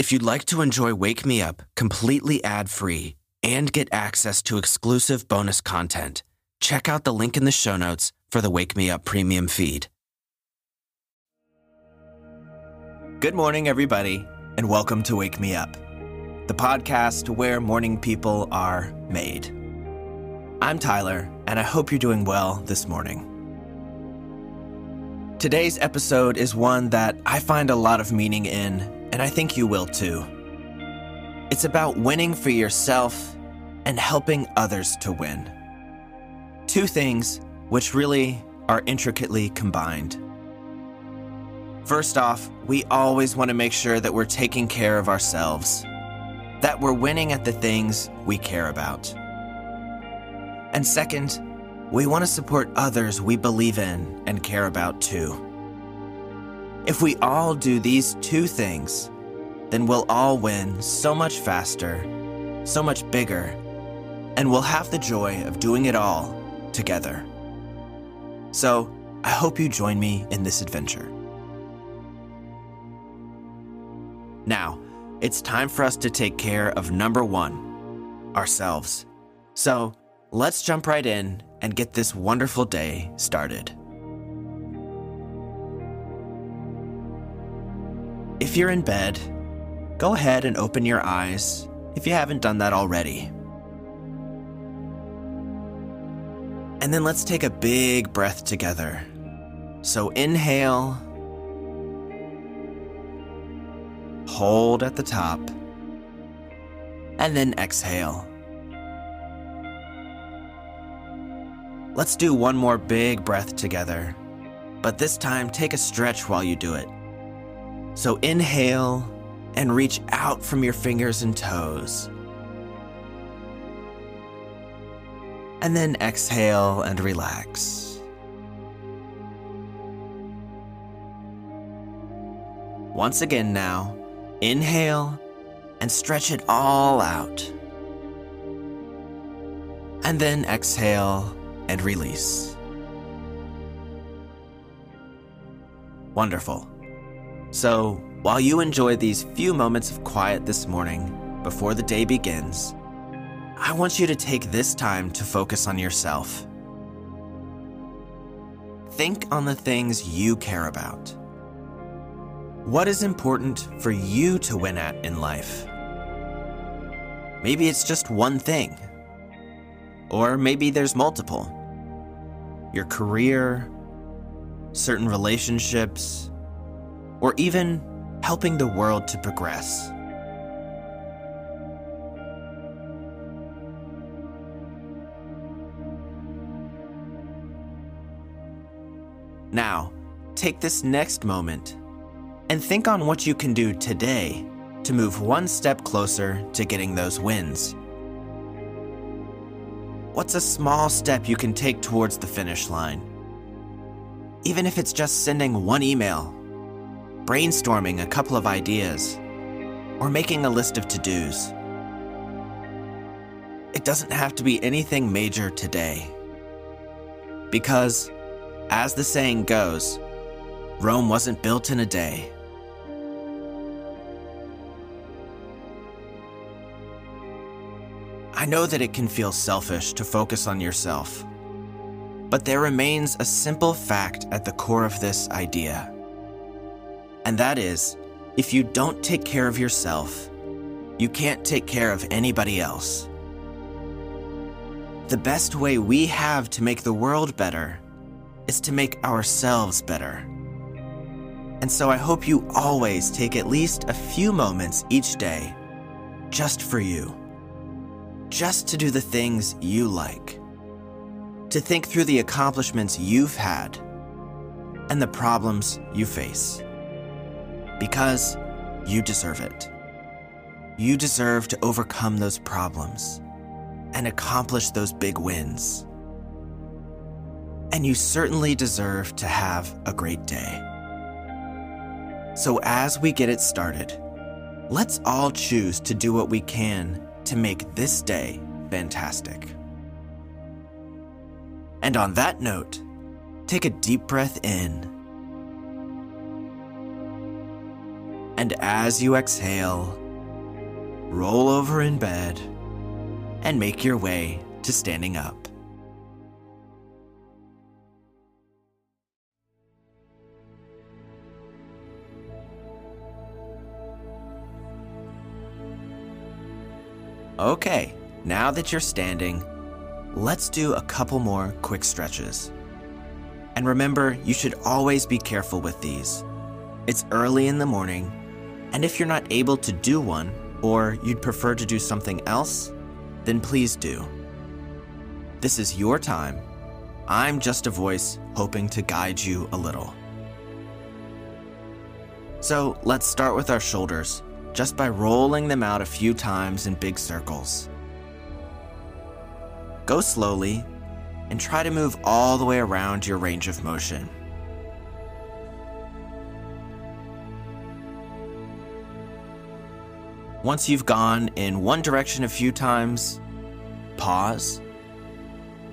If you'd like to enjoy Wake Me Up completely ad free and get access to exclusive bonus content, check out the link in the show notes for the Wake Me Up premium feed. Good morning, everybody, and welcome to Wake Me Up, the podcast where morning people are made. I'm Tyler, and I hope you're doing well this morning. Today's episode is one that I find a lot of meaning in, and I think you will too. It's about winning for yourself and helping others to win. Two things which really are intricately combined. First off, we always want to make sure that we're taking care of ourselves, that we're winning at the things we care about. And second, we want to support others we believe in and care about too. If we all do these two things, then we'll all win so much faster, so much bigger, and we'll have the joy of doing it all together. So, I hope you join me in this adventure. Now, it's time for us to take care of number one ourselves. So, let's jump right in and get this wonderful day started. If you're in bed, go ahead and open your eyes if you haven't done that already. And then let's take a big breath together. So inhale, hold at the top, and then exhale. Let's do one more big breath together, but this time take a stretch while you do it. So inhale and reach out from your fingers and toes. And then exhale and relax. Once again, now, inhale and stretch it all out. And then exhale and release. Wonderful. So, while you enjoy these few moments of quiet this morning before the day begins, I want you to take this time to focus on yourself. Think on the things you care about. What is important for you to win at in life? Maybe it's just one thing. Or maybe there's multiple. Your career, certain relationships, or even helping the world to progress. Now, take this next moment and think on what you can do today to move one step closer to getting those wins. What's a small step you can take towards the finish line? Even if it's just sending one email, brainstorming a couple of ideas, or making a list of to dos. It doesn't have to be anything major today. Because, as the saying goes, Rome wasn't built in a day. I know that it can feel selfish to focus on yourself, but there remains a simple fact at the core of this idea. And that is if you don't take care of yourself, you can't take care of anybody else. The best way we have to make the world better is to make ourselves better. And so I hope you always take at least a few moments each day just for you. Just to do the things you like. To think through the accomplishments you've had and the problems you face. Because you deserve it. You deserve to overcome those problems and accomplish those big wins. And you certainly deserve to have a great day. So, as we get it started, let's all choose to do what we can to make this day fantastic. And on that note, take a deep breath in And as you exhale, roll over in bed and make your way to standing up. Okay, now that you're standing, let's do a couple more quick stretches. And remember, you should always be careful with these. It's early in the morning, and if you're not able to do one, or you'd prefer to do something else, then please do. This is your time. I'm just a voice hoping to guide you a little. So let's start with our shoulders just by rolling them out a few times in big circles. Go slowly and try to move all the way around your range of motion. Once you've gone in one direction a few times, pause,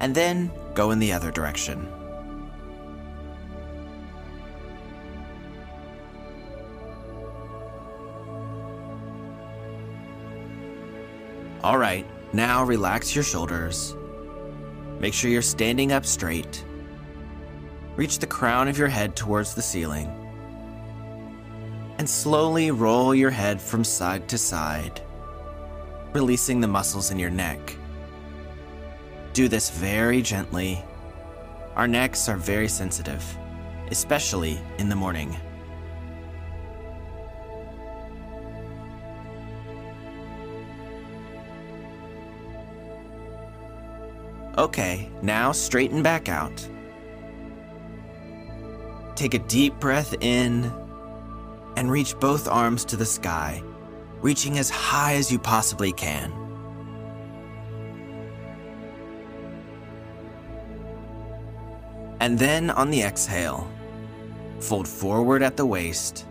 and then go in the other direction. All right, now relax your shoulders. Make sure you're standing up straight. Reach the crown of your head towards the ceiling. And slowly roll your head from side to side, releasing the muscles in your neck. Do this very gently. Our necks are very sensitive, especially in the morning. Okay, now straighten back out. Take a deep breath in and reach both arms to the sky, reaching as high as you possibly can. And then on the exhale, fold forward at the waist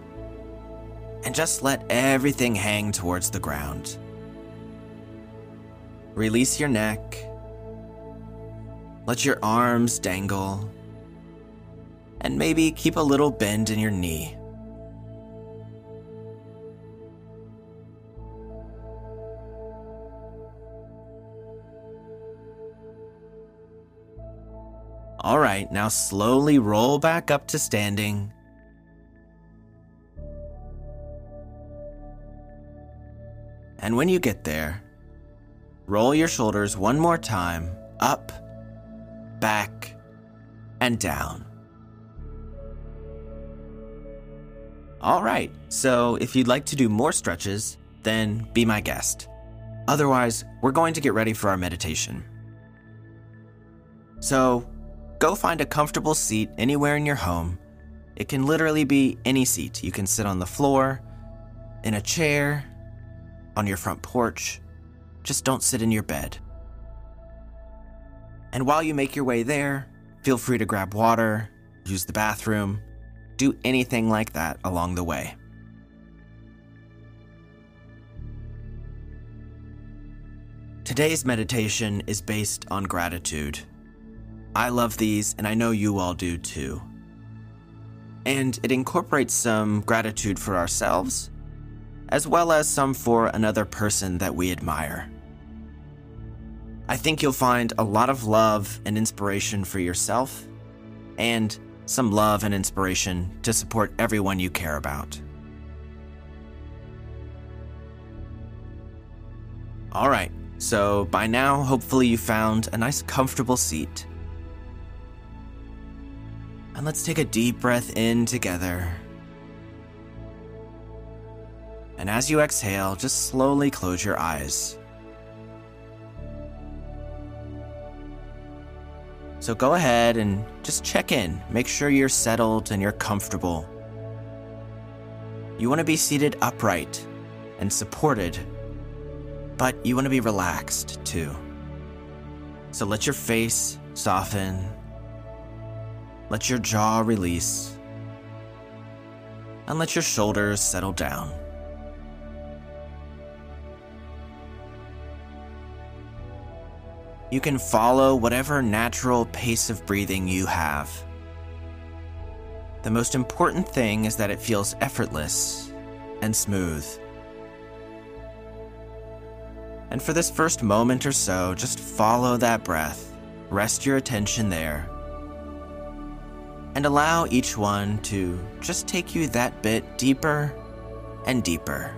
and just let everything hang towards the ground. Release your neck let your arms dangle. And maybe keep a little bend in your knee. All right, now slowly roll back up to standing. And when you get there, roll your shoulders one more time up back, and down. All right, so if you'd like to do more stretches, then be my guest. Otherwise, we're going to get ready for our meditation. So, go find a comfortable seat anywhere in your home. It can literally be any seat. You can sit on the floor, in a chair, on your front porch. Just don't sit in your bed. And while you make your way there, feel free to grab water, use the bathroom, do anything like that along the way. Today's meditation is based on gratitude. I love these, and I know you all do too. And it incorporates some gratitude for ourselves, as well as some for another person that we admire. I think you'll find a lot of love and inspiration for yourself, and some love and inspiration to support everyone you care about. All right, so by now, hopefully, you found a nice, comfortable seat. And let's take a deep breath in together. And as you exhale, just slowly close your eyes. So go ahead and just check in. Make sure you're settled and you're comfortable. You want to be seated upright and supported, but you want to be relaxed too. So let your face soften, let your jaw release, and let your shoulders settle down. You can follow whatever natural pace of breathing you have. The most important thing is that it feels effortless and smooth. And for this first moment or so, just follow that breath, rest your attention there, and allow each one to just take you that bit deeper and deeper.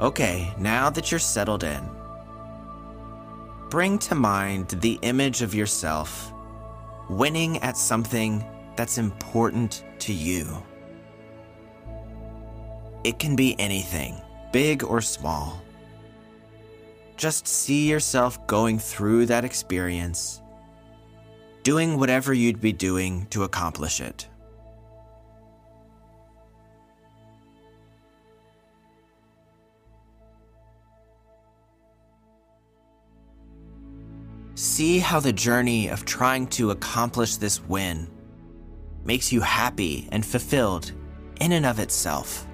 Okay, now that you're settled in, bring to mind the image of yourself winning at something that's important to you. It can be anything, big or small. Just see yourself going through that experience, doing whatever you'd be doing to accomplish it. See how the journey of trying to accomplish this win makes you happy and fulfilled in and of itself.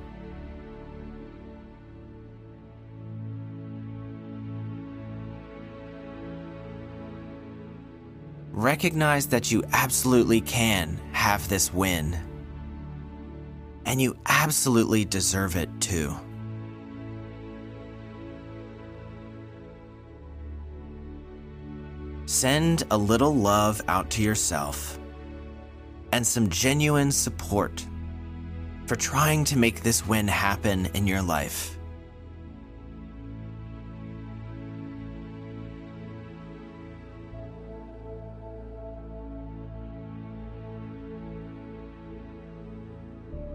Recognize that you absolutely can have this win. And you absolutely deserve it too. Send a little love out to yourself and some genuine support for trying to make this win happen in your life.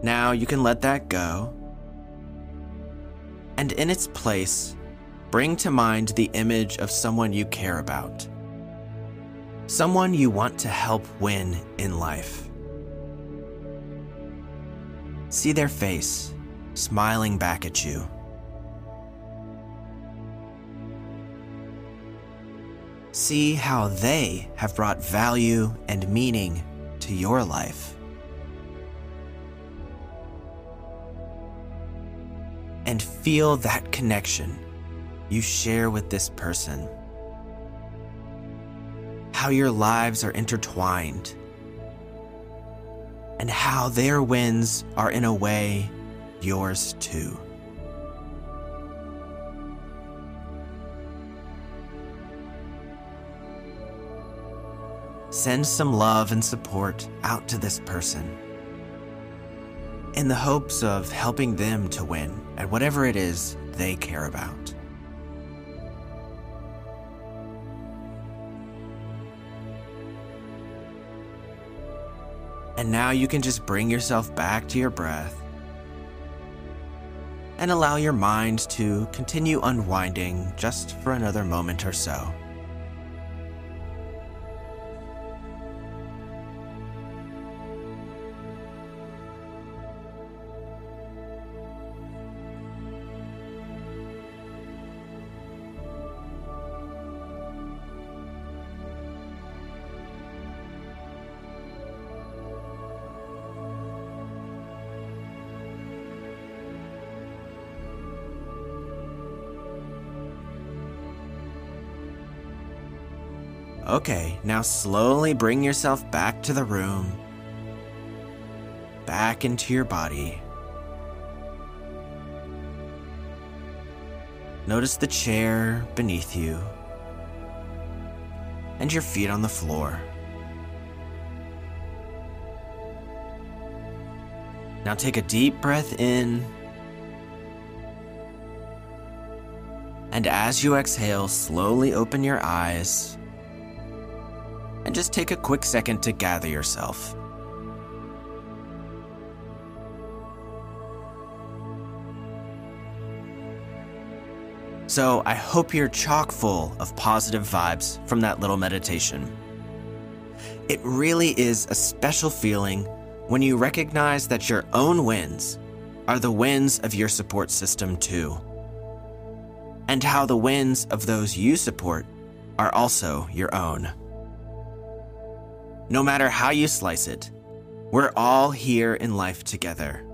Now you can let that go. And in its place, bring to mind the image of someone you care about someone you want to help win in life. See their face, smiling back at you. See how they have brought value and meaning to your life. And feel that connection you share with this person how your lives are intertwined, and how their wins are, in a way, yours too. Send some love and support out to this person in the hopes of helping them to win at whatever it is they care about. And now you can just bring yourself back to your breath and allow your mind to continue unwinding just for another moment or so. Okay, now slowly bring yourself back to the room, back into your body. Notice the chair beneath you and your feet on the floor. Now take a deep breath in. And as you exhale, slowly open your eyes and just take a quick second to gather yourself. So I hope you're chock full of positive vibes from that little meditation. It really is a special feeling when you recognize that your own wins are the wins of your support system too, and how the wins of those you support are also your own. No matter how you slice it, we're all here in life together,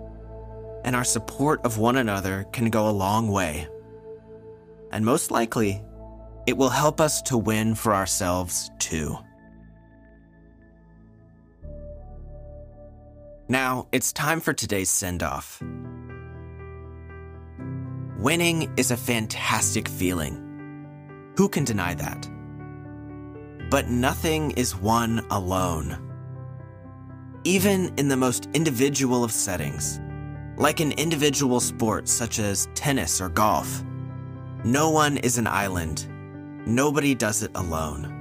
and our support of one another can go a long way and most likely, it will help us to win for ourselves too. Now, it's time for today's send off. Winning is a fantastic feeling. Who can deny that? But nothing is won alone. Even in the most individual of settings, like an individual sport such as tennis or golf, no one is an island. Nobody does it alone.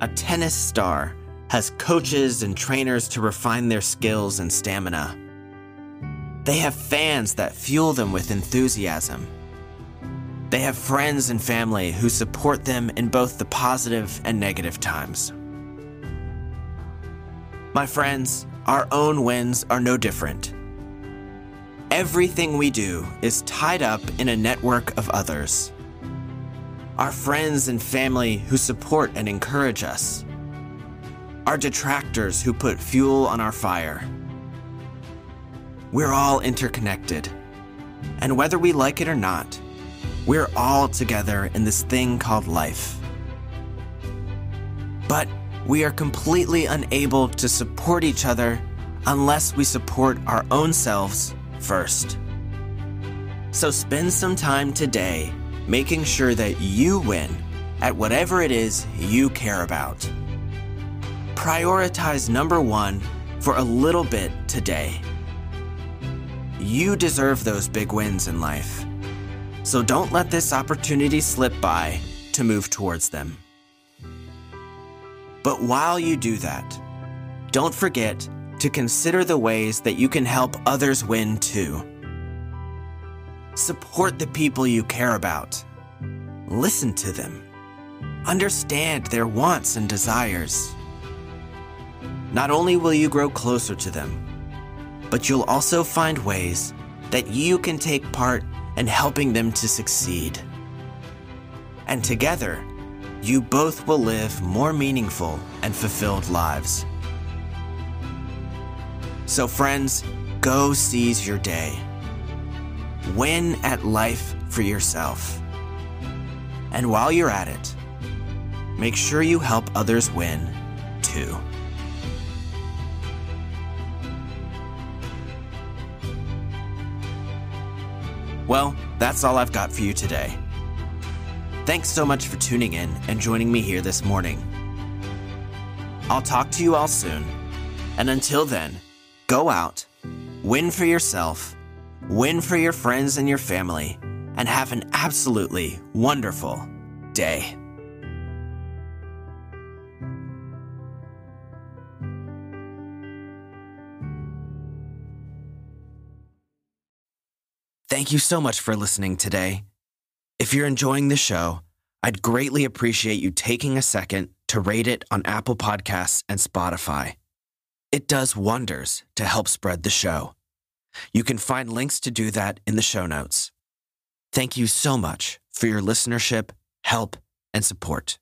A tennis star has coaches and trainers to refine their skills and stamina. They have fans that fuel them with enthusiasm. They have friends and family who support them in both the positive and negative times. My friends, our own wins are no different. Everything we do is tied up in a network of others. Our friends and family who support and encourage us. Our detractors who put fuel on our fire. We're all interconnected. And whether we like it or not, we're all together in this thing called life. But we are completely unable to support each other unless we support our own selves first. So spend some time today making sure that you win at whatever it is you care about. Prioritize number one for a little bit today. You deserve those big wins in life. So don't let this opportunity slip by to move towards them. But while you do that, don't forget to consider the ways that you can help others win too. Support the people you care about. Listen to them. Understand their wants and desires. Not only will you grow closer to them, but you'll also find ways that you can take part in helping them to succeed. And together, you both will live more meaningful and fulfilled lives. So, friends, go seize your day. Win at life for yourself. And while you're at it, make sure you help others win too. Well, that's all I've got for you today. Thanks so much for tuning in and joining me here this morning. I'll talk to you all soon, and until then, Go out, win for yourself, win for your friends and your family, and have an absolutely wonderful day. Thank you so much for listening today. If you're enjoying the show, I'd greatly appreciate you taking a second to rate it on Apple Podcasts and Spotify. It does wonders to help spread the show. You can find links to do that in the show notes. Thank you so much for your listenership, help, and support.